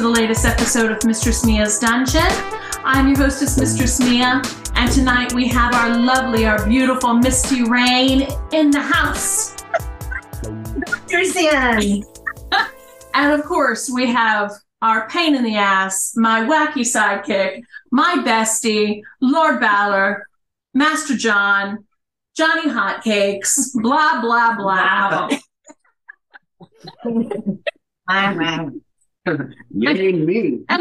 to the latest episode of Mistress Mia's Dungeon. I'm your hostess, Mistress Mia, and tonight we have our lovely, our beautiful Misty Rain in the house. and of course, we have our pain in the ass, my wacky sidekick, my bestie, Lord Balor, Master John, Johnny Hotcakes, blah, blah, blah. you ain't me.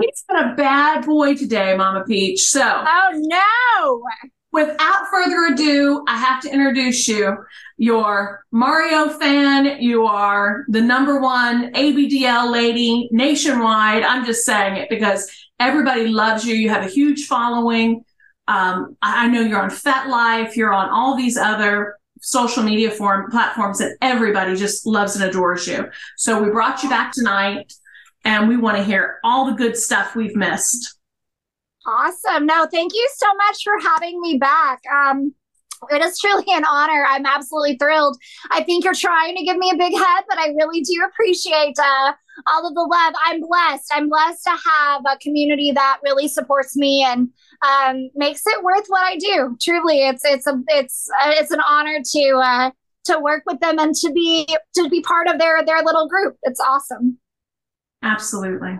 He's been a bad boy today, Mama Peach. So, oh no! Without further ado, I have to introduce you. Your Mario fan. You are the number one ABDL lady nationwide. I'm just saying it because everybody loves you. You have a huge following. Um, I know you're on FetLife. You're on all these other social media form platforms that everybody just loves and adores you. So we brought you back tonight and we want to hear all the good stuff we've missed. Awesome. No, thank you so much for having me back. Um, it is truly an honor. I'm absolutely thrilled. I think you're trying to give me a big head, but I really do appreciate uh, all of the love. I'm blessed. I'm blessed to have a community that really supports me and um, makes it worth what I do. Truly, it's it's a it's uh, it's an honor to uh, to work with them and to be to be part of their their little group. It's awesome. Absolutely.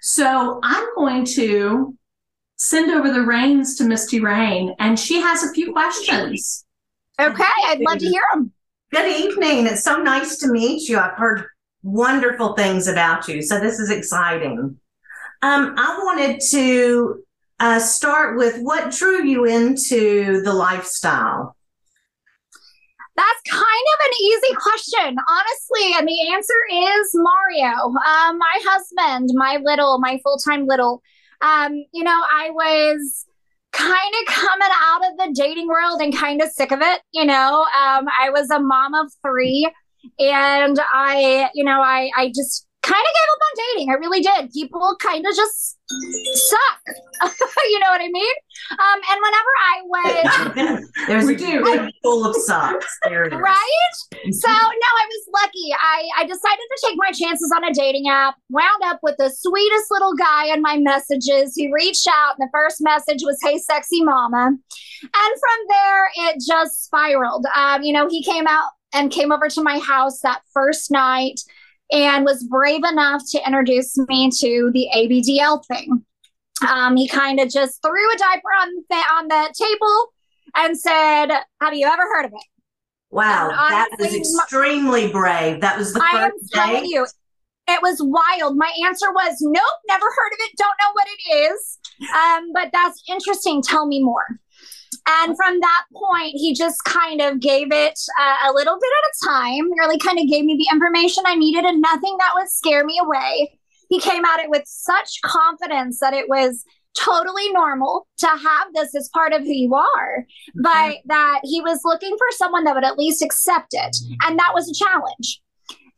So I'm going to send over the reins to Misty Rain, and she has a few questions. Okay, I'd love to hear them. Good evening. It's so nice to meet you. I've heard wonderful things about you, so this is exciting. Um, I wanted to uh, start with what drew you into the lifestyle? That's kind of an easy question, honestly. And the answer is Mario, um, my husband, my little, my full time little. Um, you know, I was kind of coming out of the dating world and kind of sick of it. You know, um, I was a mom of three, and I, you know, I, I just kind of gave up on dating. I really did. People kind of just suck. you know what I mean? Um, and whenever I went, there's we a do full of sucks. There it is. Right? So no, I was lucky. I I decided to take my chances on a dating app. Wound up with the sweetest little guy in my messages. He reached out, and the first message was, "Hey, sexy mama," and from there it just spiraled. Um, you know, he came out and came over to my house that first night and was brave enough to introduce me to the ABDL thing. Um, he kind of just threw a diaper on the, on the table and said, "Have you ever heard of it?" Wow, that was extremely brave. That was the first I am telling you, it was wild. My answer was, "Nope, never heard of it. Don't know what it is." Um, but that's interesting. Tell me more. And from that point, he just kind of gave it uh, a little bit at a time, really kind of gave me the information I needed and nothing that would scare me away. He came at it with such confidence that it was totally normal to have this as part of who you are, but that he was looking for someone that would at least accept it. And that was a challenge.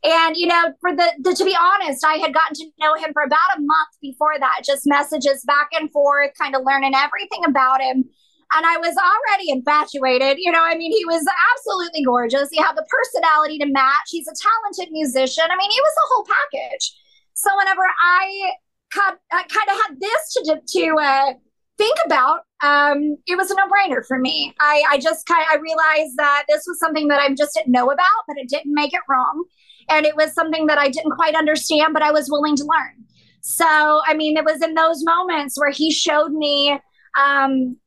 And you know, for the, the, to be honest, I had gotten to know him for about a month before that, just messages back and forth, kind of learning everything about him and I was already infatuated. You know, I mean, he was absolutely gorgeous. He had the personality to match. He's a talented musician. I mean, he was a whole package. So whenever I had, kind of had this to to uh, think about, um, it was a no brainer for me. I, I just kind I realized that this was something that I just didn't know about, but it didn't make it wrong, and it was something that I didn't quite understand, but I was willing to learn. So I mean, it was in those moments where he showed me um,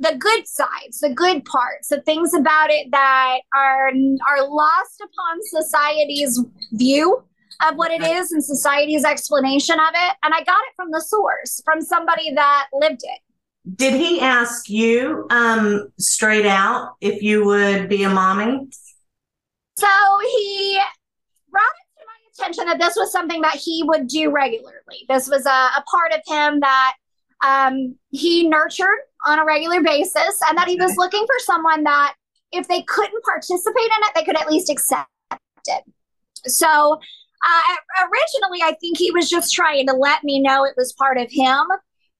the good sides, the good parts, the things about it that are are lost upon society's view of what it is and society's explanation of it. And I got it from the source, from somebody that lived it. Did he ask you um, straight out if you would be a mommy? So he brought it to my attention that this was something that he would do regularly. This was a, a part of him that um, he nurtured on a regular basis and that he was looking for someone that if they couldn't participate in it, they could at least accept it. So uh, originally, I think he was just trying to let me know it was part of him.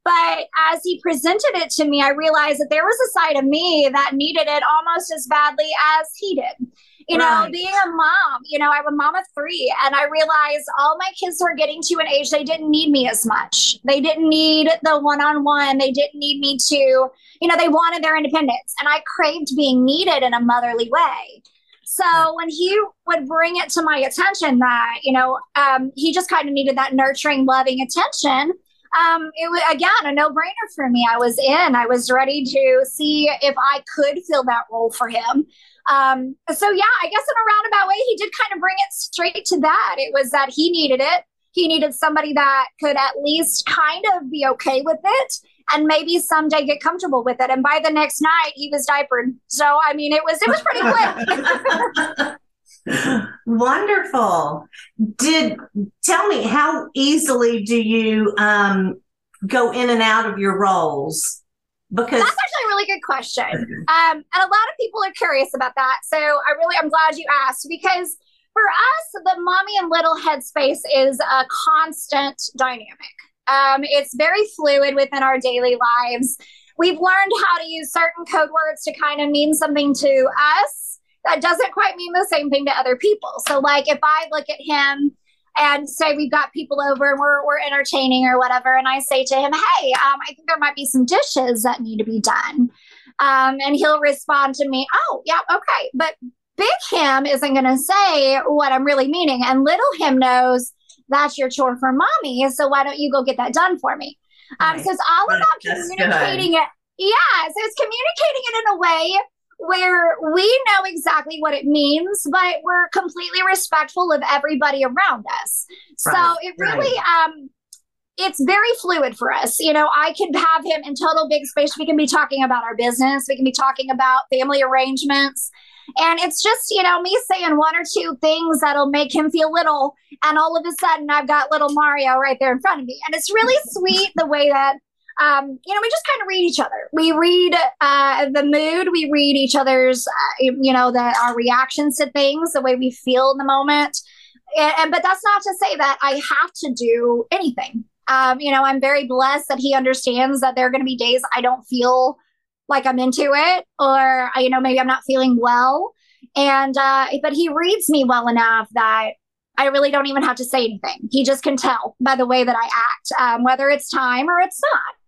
But as he presented it to me, I realized that there was a side of me that needed it almost as badly as he did. You know, being a mom, you know, I'm a mom of three, and I realized all my kids were getting to an age they didn't need me as much. They didn't need the one on one. They didn't need me to, you know, they wanted their independence. And I craved being needed in a motherly way. So when he would bring it to my attention that, you know, um, he just kind of needed that nurturing, loving attention, um, it was again a no brainer for me. I was in, I was ready to see if I could fill that role for him. Um, so yeah, I guess in a roundabout way, he did kind of bring it straight to that. It was that he needed it. He needed somebody that could at least kind of be okay with it and maybe someday get comfortable with it. And by the next night, he was diapered. So I mean, it was it was pretty quick. Wonderful. Did tell me how easily do you um, go in and out of your roles? Because that's actually a really good question, um, and a lot of people are curious about that. So I really I'm glad you asked because for us, the mommy and little headspace is a constant dynamic. Um, it's very fluid within our daily lives. We've learned how to use certain code words to kind of mean something to us that doesn't quite mean the same thing to other people. So, like, if I look at him and say we've got people over and we're, we're entertaining or whatever, and I say to him, Hey, um, I think there might be some dishes that need to be done. Um, and he'll respond to me, Oh, yeah, okay. But big him isn't going to say what I'm really meaning. And little him knows that's your chore for mommy. So why don't you go get that done for me? Um, right. So it's all about communicating it. Yeah. So it's communicating it in a way where we know exactly what it means, but we're completely respectful of everybody around us. Right, so it really, right. um, it's very fluid for us. You know, I can have him in total big space. We can be talking about our business. We can be talking about family arrangements. And it's just, you know, me saying one or two things that'll make him feel little. And all of a sudden, I've got little Mario right there in front of me. And it's really sweet the way that um, you know, we just kind of read each other. We read uh, the mood. We read each other's, uh, you know, the, our reactions to things, the way we feel in the moment. And, and but that's not to say that I have to do anything. Um, you know, I'm very blessed that he understands that there are going to be days I don't feel like I'm into it, or you know, maybe I'm not feeling well. And uh, but he reads me well enough that I really don't even have to say anything. He just can tell by the way that I act, um, whether it's time or it's not.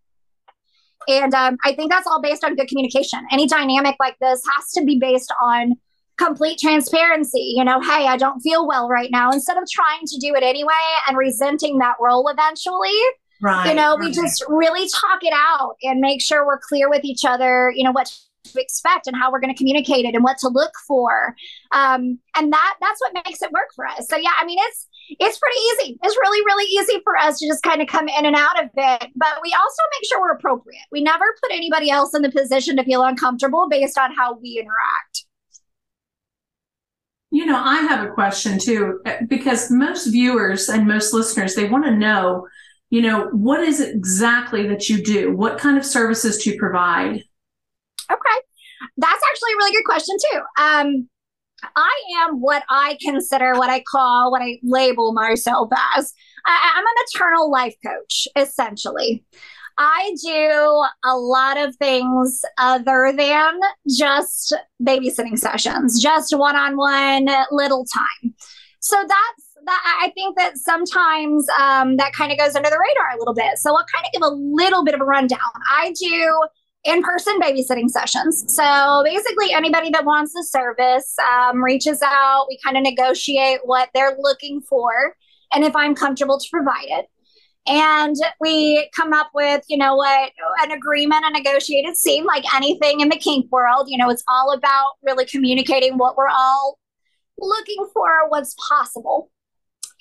And um, I think that's all based on good communication. Any dynamic like this has to be based on complete transparency. You know, hey, I don't feel well right now. Instead of trying to do it anyway and resenting that role eventually, right, you know, right. we just really talk it out and make sure we're clear with each other, you know, what to expect and how we're going to communicate it and what to look for. Um, and that that's what makes it work for us. So yeah, I mean, it's it's pretty easy. It's really, really easy for us to just kind of come in and out of it. But we also make sure we're appropriate. We never put anybody else in the position to feel uncomfortable based on how we interact. You know, I have a question too, because most viewers and most listeners, they want to know, you know, what is it exactly that you do? What kind of services do you provide? Okay. That's actually a really good question too. Um, I am what I consider, what I call, what I label myself as. I, I'm a maternal life coach, essentially. I do a lot of things other than just babysitting sessions, just one on one little time. So that's that. I think that sometimes um, that kind of goes under the radar a little bit. So I'll kind of give a little bit of a rundown. I do in person babysitting sessions. So basically, anybody that wants the service um, reaches out. We kind of negotiate what they're looking for and if I'm comfortable to provide it. And we come up with, you know, what an agreement, a negotiated scene, like anything in the kink world. You know, it's all about really communicating what we're all looking for, what's possible.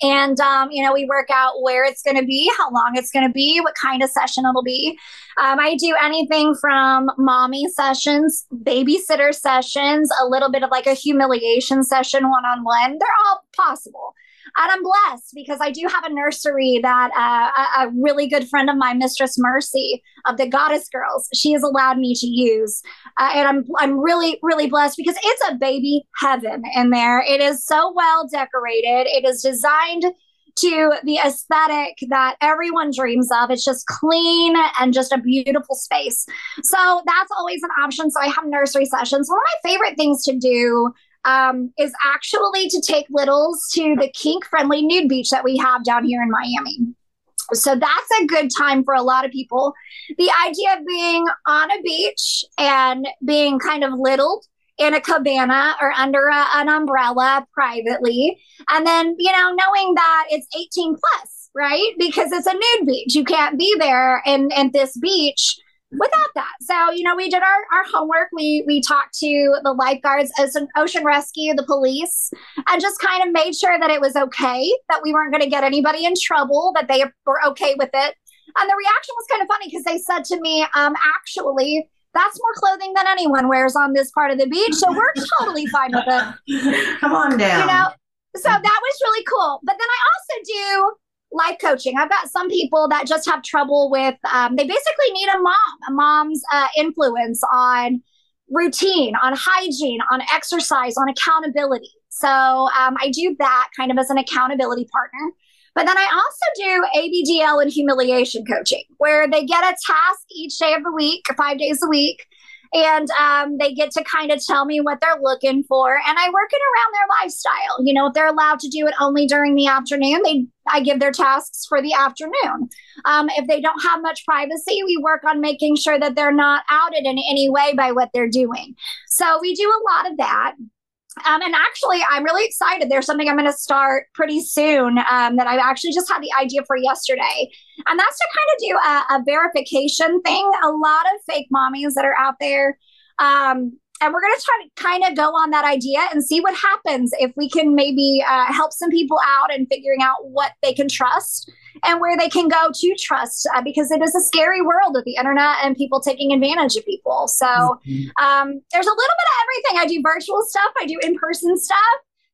And, um, you know, we work out where it's going to be, how long it's going to be, what kind of session it'll be. Um, I do anything from mommy sessions, babysitter sessions, a little bit of like a humiliation session one on one. They're all possible. And I'm blessed because I do have a nursery that uh, a, a, really good friend of mine, Mistress Mercy of the Goddess Girls, she has allowed me to use. Uh, and I'm I'm really really blessed because it's a baby heaven in there. It is so well decorated. It is designed to the aesthetic that everyone dreams of. It's just clean and just a beautiful space. So that's always an option. So I have nursery sessions. One of my favorite things to do um, is actually to take littles to the kink friendly nude beach that we have down here in Miami. So that's a good time for a lot of people. The idea of being on a beach and being kind of littled in a cabana or under a, an umbrella privately. And then, you know, knowing that it's 18 plus, right? Because it's a nude beach. You can't be there in, in this beach without that. So, you know, we did our, our homework. We we talked to the lifeguards, Ocean, Ocean Rescue, the police, and just kind of made sure that it was okay, that we weren't going to get anybody in trouble, that they were okay with it. And the reaction was kind of funny because they said to me, um, actually, that's more clothing than anyone wears on this part of the beach. So we're totally fine with it. Come on down. You know, so that was really cool. But then I also do life coaching. I've got some people that just have trouble with, um, they basically need a mom, a mom's uh, influence on routine, on hygiene, on exercise, on accountability. So um, I do that kind of as an accountability partner. But then I also do ABDL and humiliation coaching, where they get a task each day of the week, five days a week, and um, they get to kind of tell me what they're looking for and i work it around their lifestyle you know if they're allowed to do it only during the afternoon they i give their tasks for the afternoon um, if they don't have much privacy we work on making sure that they're not outed in any way by what they're doing so we do a lot of that um, and actually, I'm really excited. There's something I'm going to start pretty soon um, that I actually just had the idea for yesterday. And that's to kind of do a, a verification thing. A lot of fake mommies that are out there um, and we're going to try to kind of go on that idea and see what happens if we can maybe uh, help some people out and figuring out what they can trust and where they can go to trust uh, because it is a scary world with the internet and people taking advantage of people. So mm-hmm. um, there's a little bit of everything. I do virtual stuff i do in-person stuff.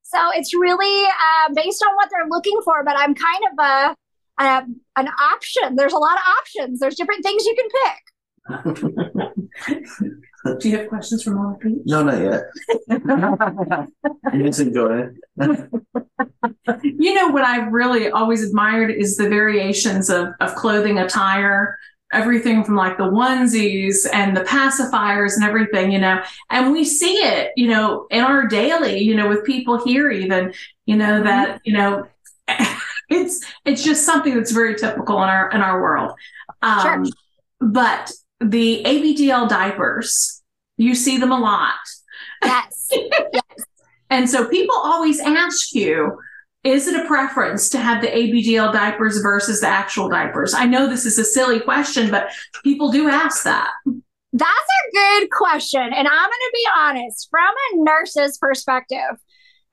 So it's really uh, based on what they're looking for but i'm kind of a, a an option. There's a lot of options. There's different things you can pick Do you have questions for Peach? No, not yet. Just enjoying it. you know what I've really always admired is the variations of, of clothing attire, everything from like the onesies and the pacifiers and everything, you know. And we see it, you know, in our daily, you know, with people here even, you know, mm-hmm. that, you know, it's it's just something that's very typical in our in our world. Um, sure. but the ABDL diapers, you see them a lot. Yes. yes. And so people always ask you, is it a preference to have the ABDL diapers versus the actual diapers? I know this is a silly question, but people do ask that. That's a good question. And I'm going to be honest from a nurse's perspective.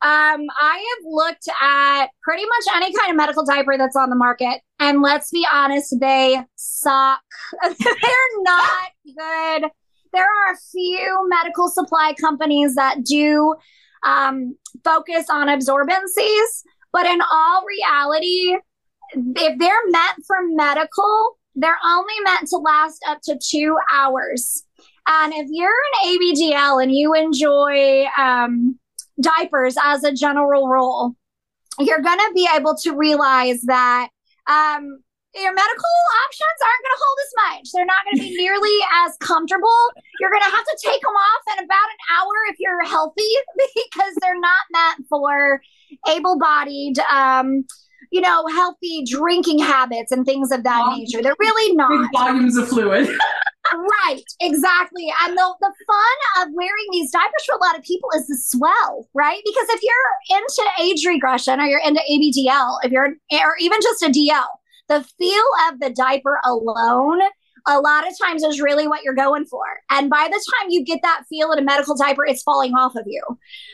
Um, I have looked at pretty much any kind of medical diaper that's on the market, and let's be honest, they suck. They're not good. There are a few medical supply companies that do um, focus on absorbencies, but in all reality, if they're meant for medical, they're only meant to last up to two hours. And if you're an ABDL and you enjoy um, diapers as a general rule, you're going to be able to realize that um, your medical options aren't going to hold as much. They're not going to be nearly as comfortable. You're going to have to take them off in about an hour if you're healthy because they're not meant for able bodied, um, you know, healthy drinking habits and things of that nature. They're really not. Big volumes of fluid. right, exactly. And the, the fun of wearing these diapers for a lot of people is the swell, right? Because if you're into age regression or you're into ABDL, if you're, or even just a DL, the feel of the diaper alone a lot of times is really what you're going for. And by the time you get that feel in a medical diaper, it's falling off of you.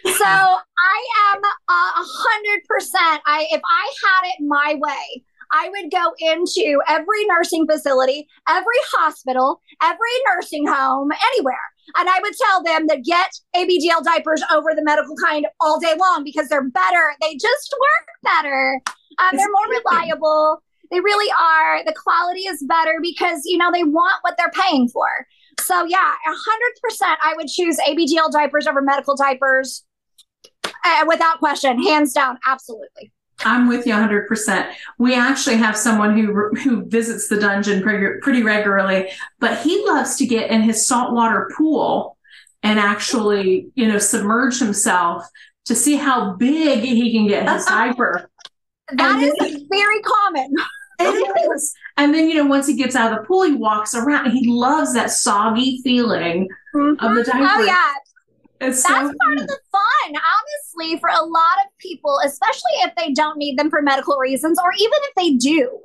So I am a hundred percent. I if I had it my way, I would go into every nursing facility, every hospital, every nursing home, anywhere. And I would tell them to get ABDL diapers over the medical kind all day long because they're better. They just work better. Um, they're more reliable. They really are. The quality is better because, you know, they want what they're paying for. So, yeah, 100% I would choose ABDL diapers over medical diapers uh, without question, hands down, absolutely. I'm with you 100%. We actually have someone who who visits the dungeon pretty, pretty regularly, but he loves to get in his saltwater pool and actually, you know, submerge himself to see how big he can get his uh-uh. diaper. That And is very common. It is. And then, you know, once he gets out of the pool, he walks around he loves that soggy feeling mm-hmm. of the diaper. Oh yeah, It's that's so part of the fun. Honestly, for a lot of people, especially if they don't need them for medical reasons, or even if they do,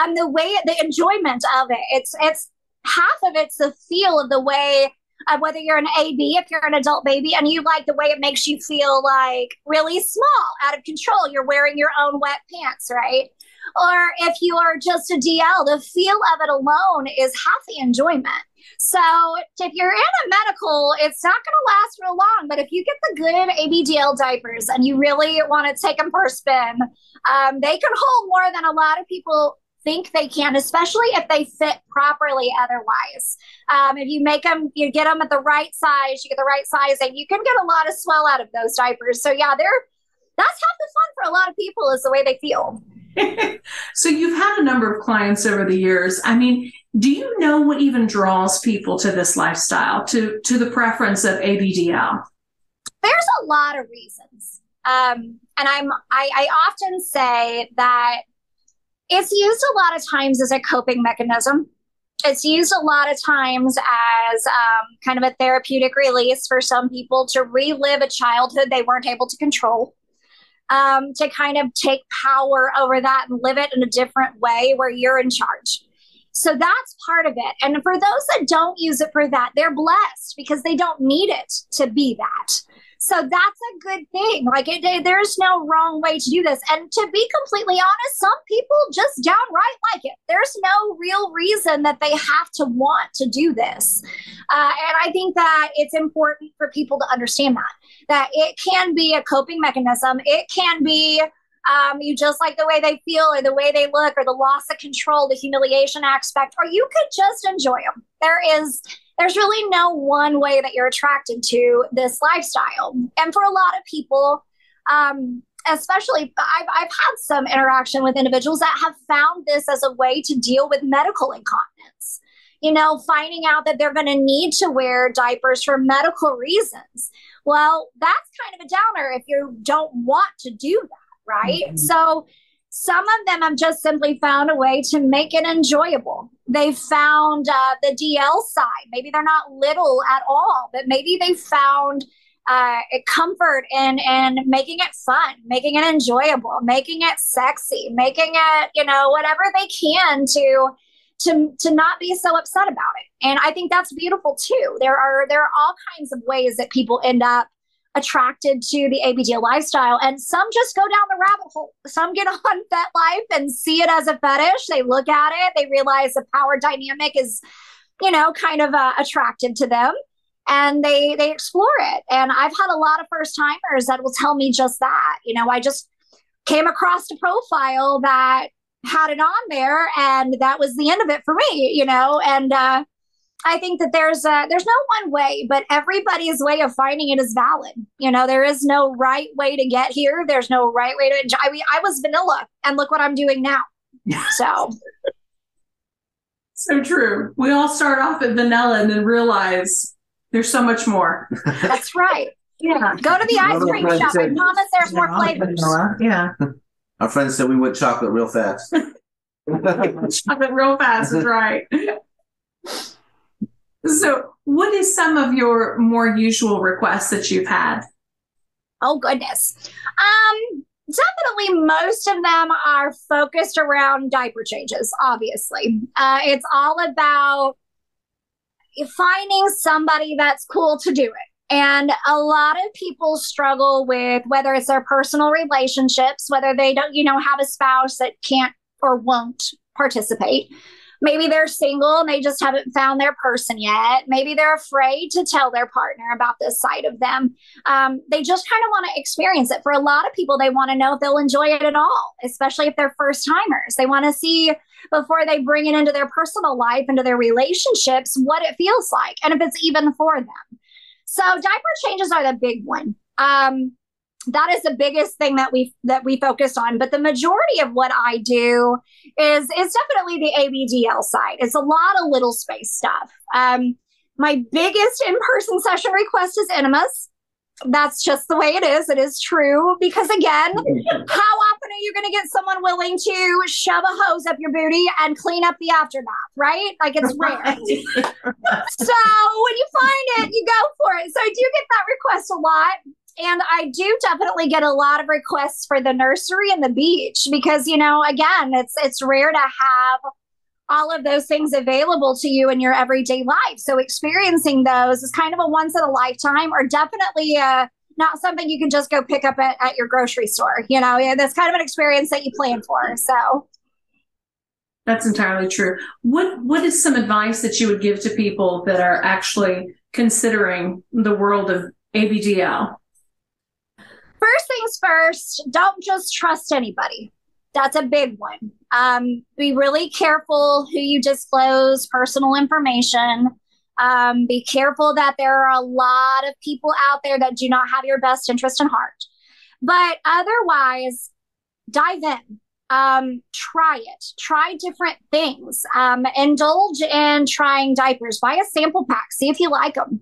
um, the way the enjoyment of it, it's it's half of it's the feel of the way. Uh, whether you're an AB, if you're an adult baby, and you like the way it makes you feel like really small, out of control, you're wearing your own wet pants, right? Or if you are just a DL, the feel of it alone is half the enjoyment. So if you're in a medical, it's not going to last real long. But if you get the good ABDL diapers and you really want to take them for a spin, um, they can hold more than a lot of people think they can, especially if they fit properly otherwise. Um, if you make them, you get them at the right size, you get the right size, and you can get a lot of swell out of those diapers. So yeah, they're that's half the fun for a lot of people is the way they feel. so you've had a number of clients over the years. I mean, do you know what even draws people to this lifestyle, to to the preference of ABDL? There's a lot of reasons. Um, and I'm I, I often say that it's used a lot of times as a coping mechanism. It's used a lot of times as um, kind of a therapeutic release for some people to relive a childhood they weren't able to control, um, to kind of take power over that and live it in a different way where you're in charge. So that's part of it. And for those that don't use it for that, they're blessed because they don't need it to be that. So that's a good thing. Like it, there's no wrong way to do this. And to be completely honest, some people just downright like it. There's no real reason that they have to want to do this. Uh, and I think that it's important for people to understand that that it can be a coping mechanism. It can be um, you just like the way they feel or the way they look or the loss of control, the humiliation aspect, or you could just enjoy them. There is there's really no one way that you're attracted to this lifestyle. And for a lot of people, um, especially I've, I've had some interaction with individuals that have found this as a way to deal with medical incontinence. You know, finding out that they're going to need to wear diapers for medical reasons. Well, that's kind of a downer if you don't want to do that, right? Mm-hmm. So, some of them have just simply found a way to make it enjoyable. They found uh, the DL side. Maybe they're not little at all, but maybe they found uh, comfort in in making it fun, making it enjoyable, making it sexy, making it you know whatever they can to to to not be so upset about it. And I think that's beautiful too. There are there are all kinds of ways that people end up attracted to the ABDL lifestyle. And some just go down the rabbit hole. Some get on FetLife and see it as a fetish. They look at it, they realize the power dynamic is, you know, kind of uh, attractive to them. And they they explore it. And I've had a lot of first timers that will tell me just that. You know, I just came across a profile that had it on there, and that was the end of it for me. You know, and uh, I think that there's a, there's no one way, but everybody's way of finding it is valid. You know, there is no right way to get here. There's no right way to enjoy. I mean, I was vanilla, and look what I'm doing now. So, so true. We all start off at vanilla and then realize there's so much more. That's right. Yeah, go to the ice cream shop. I promise there's more flavors. Vanilla. Yeah. Our friend said we went chocolate real fast. chocolate real fast is right. So, what is some of your more usual requests that you've had? Oh goodness. Um definitely most of them are focused around diaper changes, obviously. Uh, it's all about finding somebody that's cool to do it. And a lot of people struggle with whether it's their personal relationships, whether they don't, you know, have a spouse that can't or won't participate. Maybe they're single and they just haven't found their person yet. Maybe they're afraid to tell their partner about this side of them. Um, they just kind of want to experience it. For a lot of people, they want to know if they'll enjoy it at all, especially if they're first timers. They want to see before they bring it into their personal life, into their relationships, what it feels like and if it's even for them. So diaper changes are the big one. Um, that is the biggest thing that we that we focus on but the majority of what i do is is definitely the abdl side it's a lot of little space stuff um, My biggest in person session request is enemas. That's just the way it is. It is true. Because again, how often are you going to get someone willing to shove a hose up your booty and clean up the aftermath, right? Like it's rare. so when you find it, you go for it. So I do get that request a lot. And I do definitely get a lot of requests for the nursery and the beach because, you know, again, it's it's rare to have all of those things available to you in your everyday life. So experiencing those is kind of a once in a lifetime or definitely uh, not something you can just go pick up at, at your grocery store. You know, yeah, that's kind of an experience that you plan for. So that's entirely true. What what is some advice that you would give to people that are actually considering the world of ABDL? First things first, don't just trust anybody. That's a big one. Um, be really careful who you disclose personal information. Um, be careful that there are a lot of people out there that do not have your best interest in heart. But otherwise, dive in. Um, try it. Try different things. Um, indulge in trying diapers. Buy a sample pack. See if you like them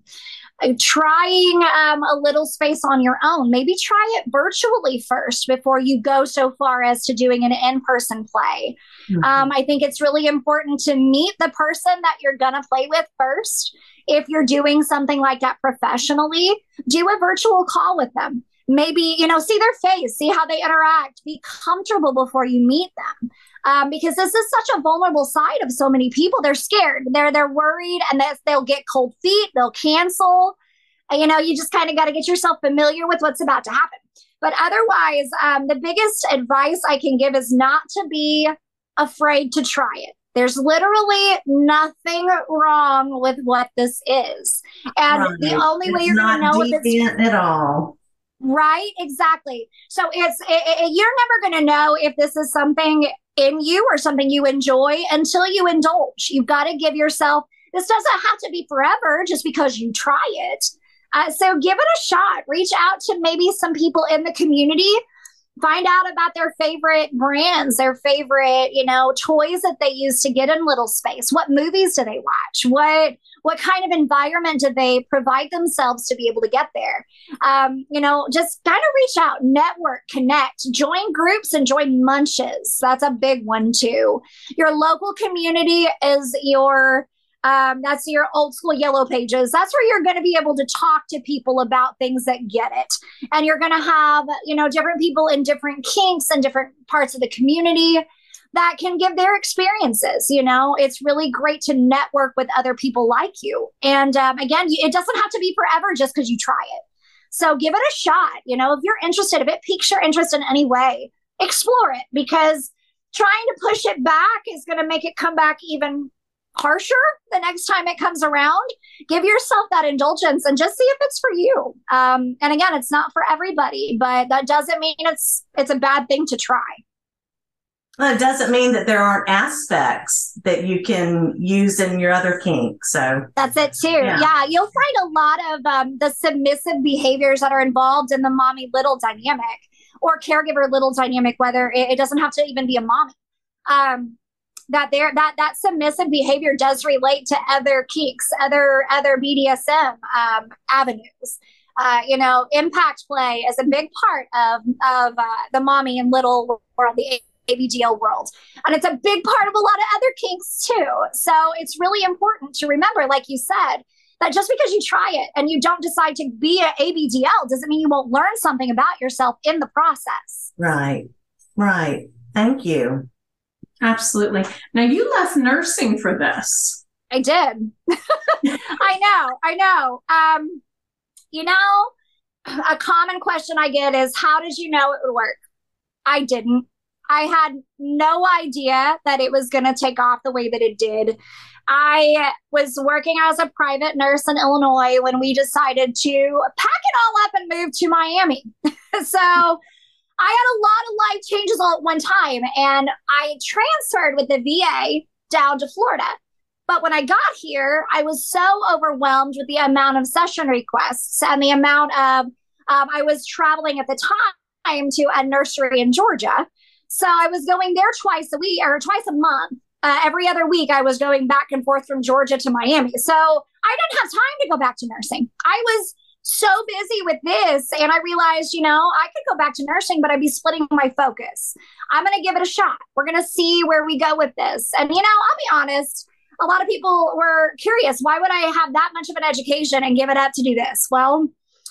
trying um, a little space on your own. Maybe try it virtually first before you go so far as to doing an in person play. Mm-hmm. Um, I think it's really important to meet the person that you're going to play with first. If you're doing something like that professionally, do a virtual call with them. Maybe, you know, see their face, see how they interact, be comfortable before you meet them um, because this is such a vulnerable side of so many people. They're scared. They're they're worried, and that they'll get cold feet. They'll cancel. You know, you just kind of got to get yourself familiar with what's about to happen. But otherwise, um, the biggest advice I can give is not to be afraid to try it. There's literally nothing wrong with what this is, and right. the only it's way you're going to know if it's at all. Right, exactly. So it's it, it, you're never going to know if this is something in you or something you enjoy until you indulge. You've got to give yourself, this doesn't have to be forever just because you try it. Uh, so give it a shot. Reach out to maybe some people in the community. Find out about their favorite brands, their favorite, you know, toys that they use to get in little space. What movies do they watch? What what kind of environment do they provide themselves to be able to get there? Um, you know, just kind of reach out, network, connect, join groups and join munches. That's a big one too. Your local community is your um, that's your old school yellow pages. That's where you're going to be able to talk to people about things that get it. And you're going to have, you know, different people in different kinks and different parts of the community that can give their experiences. You know, it's really great to network with other people like you. And um, again, it doesn't have to be forever just because you try it. So give it a shot. You know, if you're interested, if it piques your interest in any way, explore it because trying to push it back is going to make it come back even harsher the next time it comes around. Give yourself that indulgence and just see if it's for you. Um, and again, it's not for everybody, but that doesn't mean it's it's a bad thing to try. Well, it doesn't mean that there aren't aspects that you can use in your other kink. So that's it too. Yeah, yeah you'll find a lot of um, the submissive behaviors that are involved in the mommy little dynamic or caregiver little dynamic, whether it, it doesn't have to even be a mommy. Um, that there that that submissive behavior does relate to other kinks, other other BDSM um, avenues. Uh, you know, impact play is a big part of of uh, the mommy and little world, the ABDL world. And it's a big part of a lot of other kinks too. So it's really important to remember, like you said, that just because you try it and you don't decide to be an ABDL doesn't mean you won't learn something about yourself in the process. Right. Right. Thank you. Absolutely. Now you left nursing for this. I did. I know. I know. Um, you know, a common question I get is how did you know it would work? I didn't. I had no idea that it was going to take off the way that it did. I was working as a private nurse in Illinois when we decided to pack it all up and move to Miami. so I had a lot of life changes all at one time, and I transferred with the VA down to Florida. But when I got here, I was so overwhelmed with the amount of session requests and the amount of, um, I was traveling at the time to a nursery in Georgia so I was going there twice a week or twice a month. Uh, every other week, I was going back and forth from Georgia to Miami. So I didn't have time to go back to nursing. I was so busy with this and I realized, you know, I could go back to nursing, but I'd be splitting my focus. I'm going to give it a shot. We're going to see where we go with this. And, you know, I'll be honest, a lot of people were curious why would I have that much of an education and give it up to do this? Well,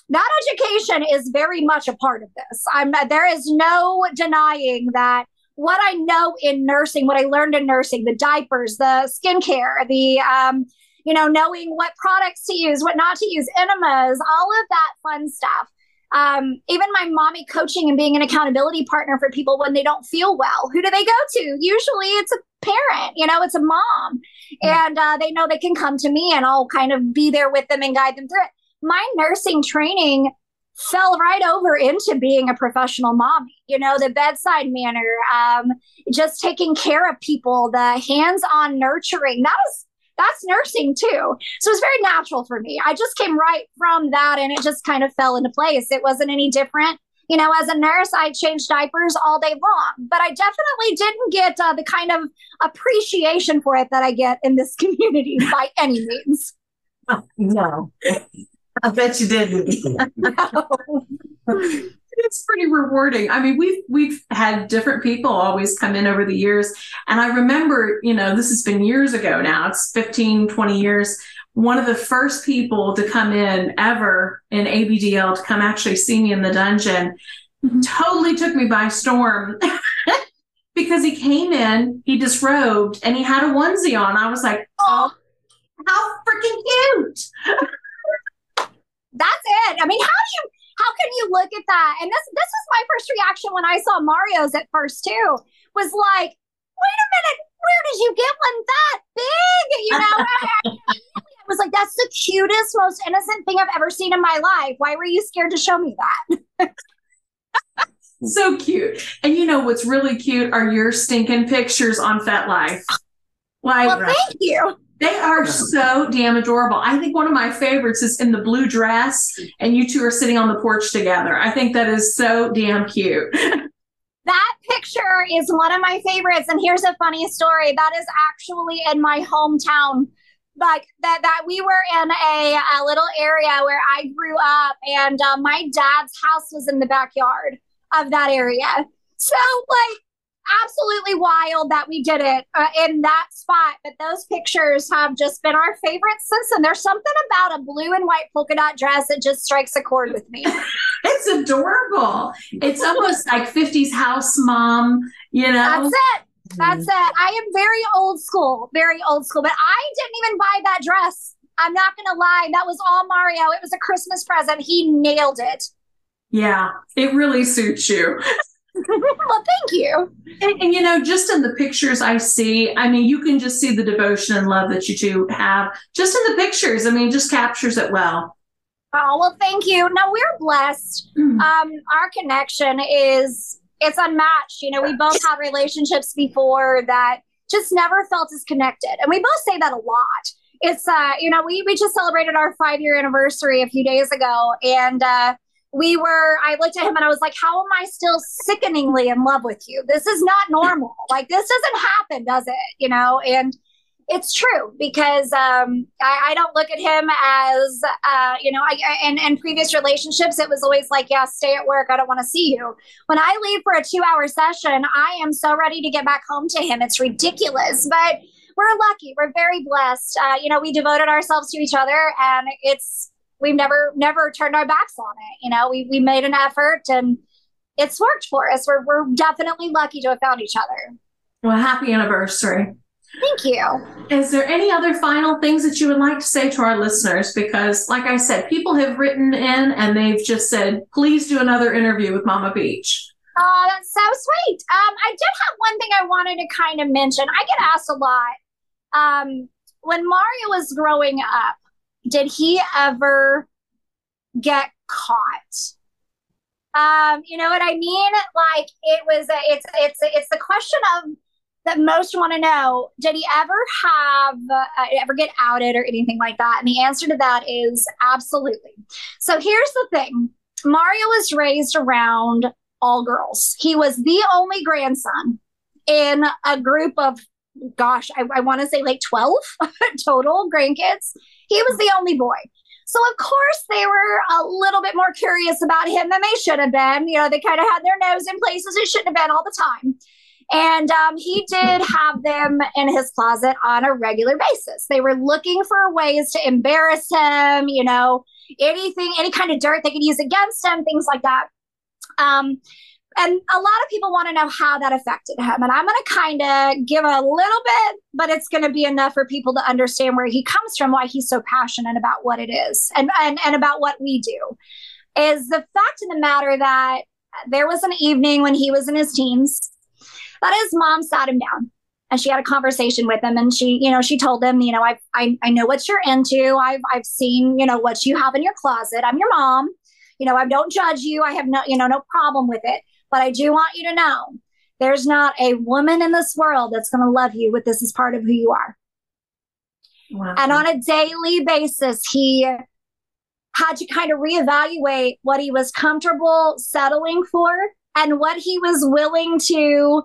that education is very much a part of this. I'm there is no denying that what I know in nursing, what I learned in nursing, the diapers, the skincare, the um, you know, knowing what products to use, what not to use, enemas, all of that fun stuff. Um, even my mommy coaching and being an accountability partner for people when they don't feel well. Who do they go to? Usually it's a parent, you know, it's a mom. Mm-hmm. And uh, they know they can come to me and I'll kind of be there with them and guide them through it. My nursing training fell right over into being a professional mommy. You know, the bedside manner, um, just taking care of people, the hands-on nurturing. That was that's nursing too. So it's very natural for me. I just came right from that and it just kind of fell into place. It wasn't any different. You know, as a nurse, I changed diapers all day long, but I definitely didn't get uh, the kind of appreciation for it that I get in this community by any means. Oh, no, I bet you didn't. it's pretty rewarding. I mean, we've we've had different people always come in over the years. And I remember, you know, this has been years ago now. It's 15, 20 years. One of the first people to come in ever in ABDL to come actually see me in the dungeon mm-hmm. totally took me by storm. because he came in, he disrobed, and he had a onesie on. I was like, oh, how freaking cute. That's it. I mean, how do you how can you look at that? And this this was my first reaction when I saw Mario's at first too. Was like, wait a minute, where did you get one that big? You know, I was like, that's the cutest, most innocent thing I've ever seen in my life. Why were you scared to show me that? so cute. And you know what's really cute are your stinking pictures on FetLife. Like, well, thank you. They are so damn adorable. I think one of my favorites is in the blue dress, and you two are sitting on the porch together. I think that is so damn cute. that picture is one of my favorites. And here's a funny story that is actually in my hometown. Like that, that we were in a, a little area where I grew up, and uh, my dad's house was in the backyard of that area. So, like, absolutely wild that we did it uh, in that spot. But those pictures have just been our favorite since And There's something about a blue and white polka dot dress that just strikes a chord with me. it's adorable. It's almost like 50s house mom, you know? That's it. That's it. I am very old school, very old school, but I didn't even buy that dress. I'm not going to lie. That was all Mario. It was a Christmas present. He nailed it. Yeah, it really suits you. well, thank you. And, and, you know, just in the pictures I see, I mean, you can just see the devotion and love that you two have just in the pictures. I mean, just captures it well. Oh, well, thank you. No, we're blessed. Mm. Um, our connection is it's unmatched. You know, we both had relationships before that just never felt as connected. And we both say that a lot. It's uh, you know, we we just celebrated our five year anniversary a few days ago. And uh we were i looked at him and i was like how am i still sickeningly in love with you? This is not normal. Like this doesn't happen does it? You know? And it's true because um, I, I, don't look at him as uh, you know I, in, in previous relationships it was always like yeah stay at work. I don't want to see you. When i leave for a two hour session i am so ready to get back home to him. It's ridiculous but we're lucky. We're very blessed. Uh, you know we devoted ourselves to each other and it's we've never never turned our backs on it. You know, we we made an effort and it's worked for us. We're we're definitely lucky to have found each other. Well, happy anniversary. Thank you. Is there any other final things that you would like to say to our listeners? Because, like I said, people have written in and they've just said, please do another interview with Mama Peach. Oh, that's so sweet. Um, I did have one thing I wanted to kind of mention. I get asked a lot. Um, when Mario was growing up, did he ever get caught? Um, you know what I mean? Like it was a, it's it's it's the question of that most want to know. Did he ever have uh, ever get outed or anything like that? And the answer to that is absolutely. So here's the thing: Mario was raised around all girls. He was the only grandson in a group of gosh, I, I want to say like 12 total grandkids. He was the only boy. So, of course, they were a little bit more curious about him than they should have been. You know, they kind of had their nose in places it shouldn't have been all the time. And um, he did have them in his closet on a regular basis. They were looking for ways to embarrass him, you know, anything, any kind of dirt they could use against him, things like that. Um, and a lot of people want to know how that affected him. And I'm going to kind of give a little bit, but it's going to be enough for people to understand where he comes from, why he's so passionate about what it is and, and, and about what we do. Is the fact of the matter that there was an evening when he was in his teens that his mom sat him down and she had a conversation with him and she you know she told him you know i i, I know what you're into. I've i've seen you know what you have in your closet. I'm your mom. You know i don't judge you. I have no you know no problem with it but I do want you to know there's not a woman in this world that's going to love you, but this is part of who you are. Wow. And on a daily basis, he had to kind of reevaluate what he was comfortable settling for and what he was willing to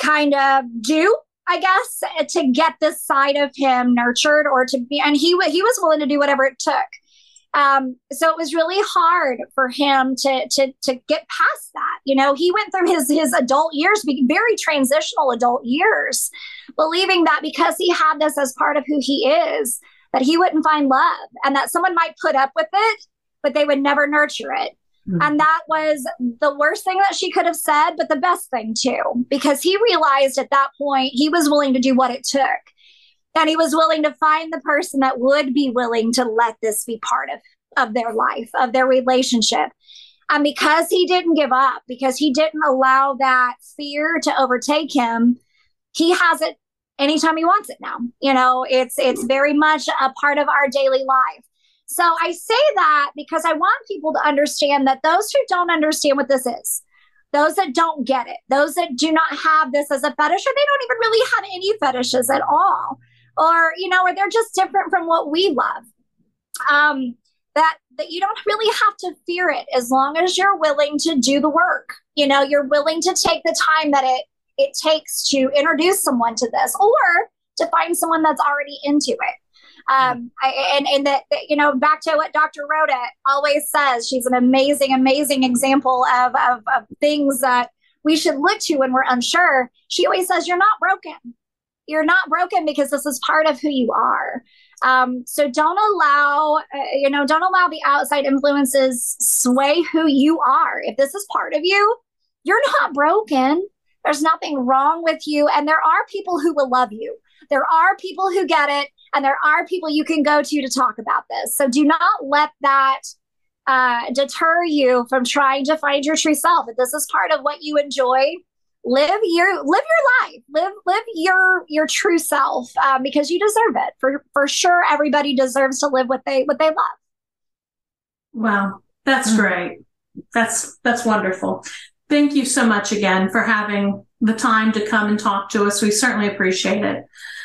kind of do I guess to get this side of him nurtured or to be and he he was willing to do whatever it took um, so it was really hard for him to to to get past that. You know, he went through his his adult years, very transitional adult years, believing that because he had this as part of who he is, that he wouldn't find love, and that someone might put up with it, but they would never nurture it. Mm-hmm. And that was the worst thing that she could have said, but the best thing too, because he realized at that point he was willing to do what it took and he was willing to find the person that would be willing to let this be part of of their life of their relationship. And because he didn't give up because he didn't allow that fear to overtake him he has it anytime he wants it now. You know it's it's very much a part of our daily life. So i say that because i want people to understand that those who don't understand what this is those that don't get it those that do not have this as a fetish or they don't even really have any fetishes at all or you know or they're just different from what we love. Um that that you don't really have to fear it as long as you're willing to do the work. You know you're willing to take the time that it it takes to introduce someone to this or to find someone that's already into it. Um I, and and that you know back to what dr rhoda always says she's an amazing amazing example of, of of things that we should look to when we're unsure. She always says you're not broken you're not broken because this is part of who you are. Um, so don't allow, uh, you know, don't allow the outside influences sway who you are. If this is part of you, you're not broken. There's nothing wrong with you. And there are people who will love you. There are people who get it. And there are people you can go to to talk about this. So do not let that uh, deter you from trying to find your true self. If this is part of what you enjoy, live your live your life. Live live your your true self um, because you deserve it. For for sure everybody deserves to live what they what they love. Wow. That's mm-hmm. great. That's that's wonderful. Thank you so much again for having the time to come and talk to us. We certainly appreciate it.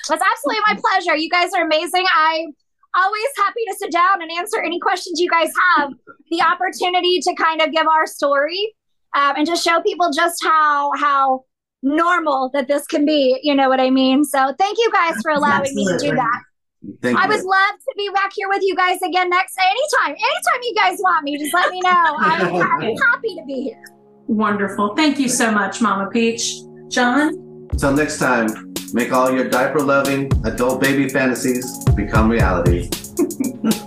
It's absolutely my pleasure. You guys are amazing. I always happy to sit down and answer any questions you guys have. The opportunity to kind of give our story um, and just show people just how how normal that this can be. You know what I mean? So thank you guys for allowing Absolutely. me to do that. Thank I you. would love to be back here with you guys again next anytime. Anytime you guys want me, just let me know. I'm, I'm happy to be here. Wonderful. Thank you so much, Mama Peach. John? Until next time, make all your diaper loving adult baby fantasies become reality.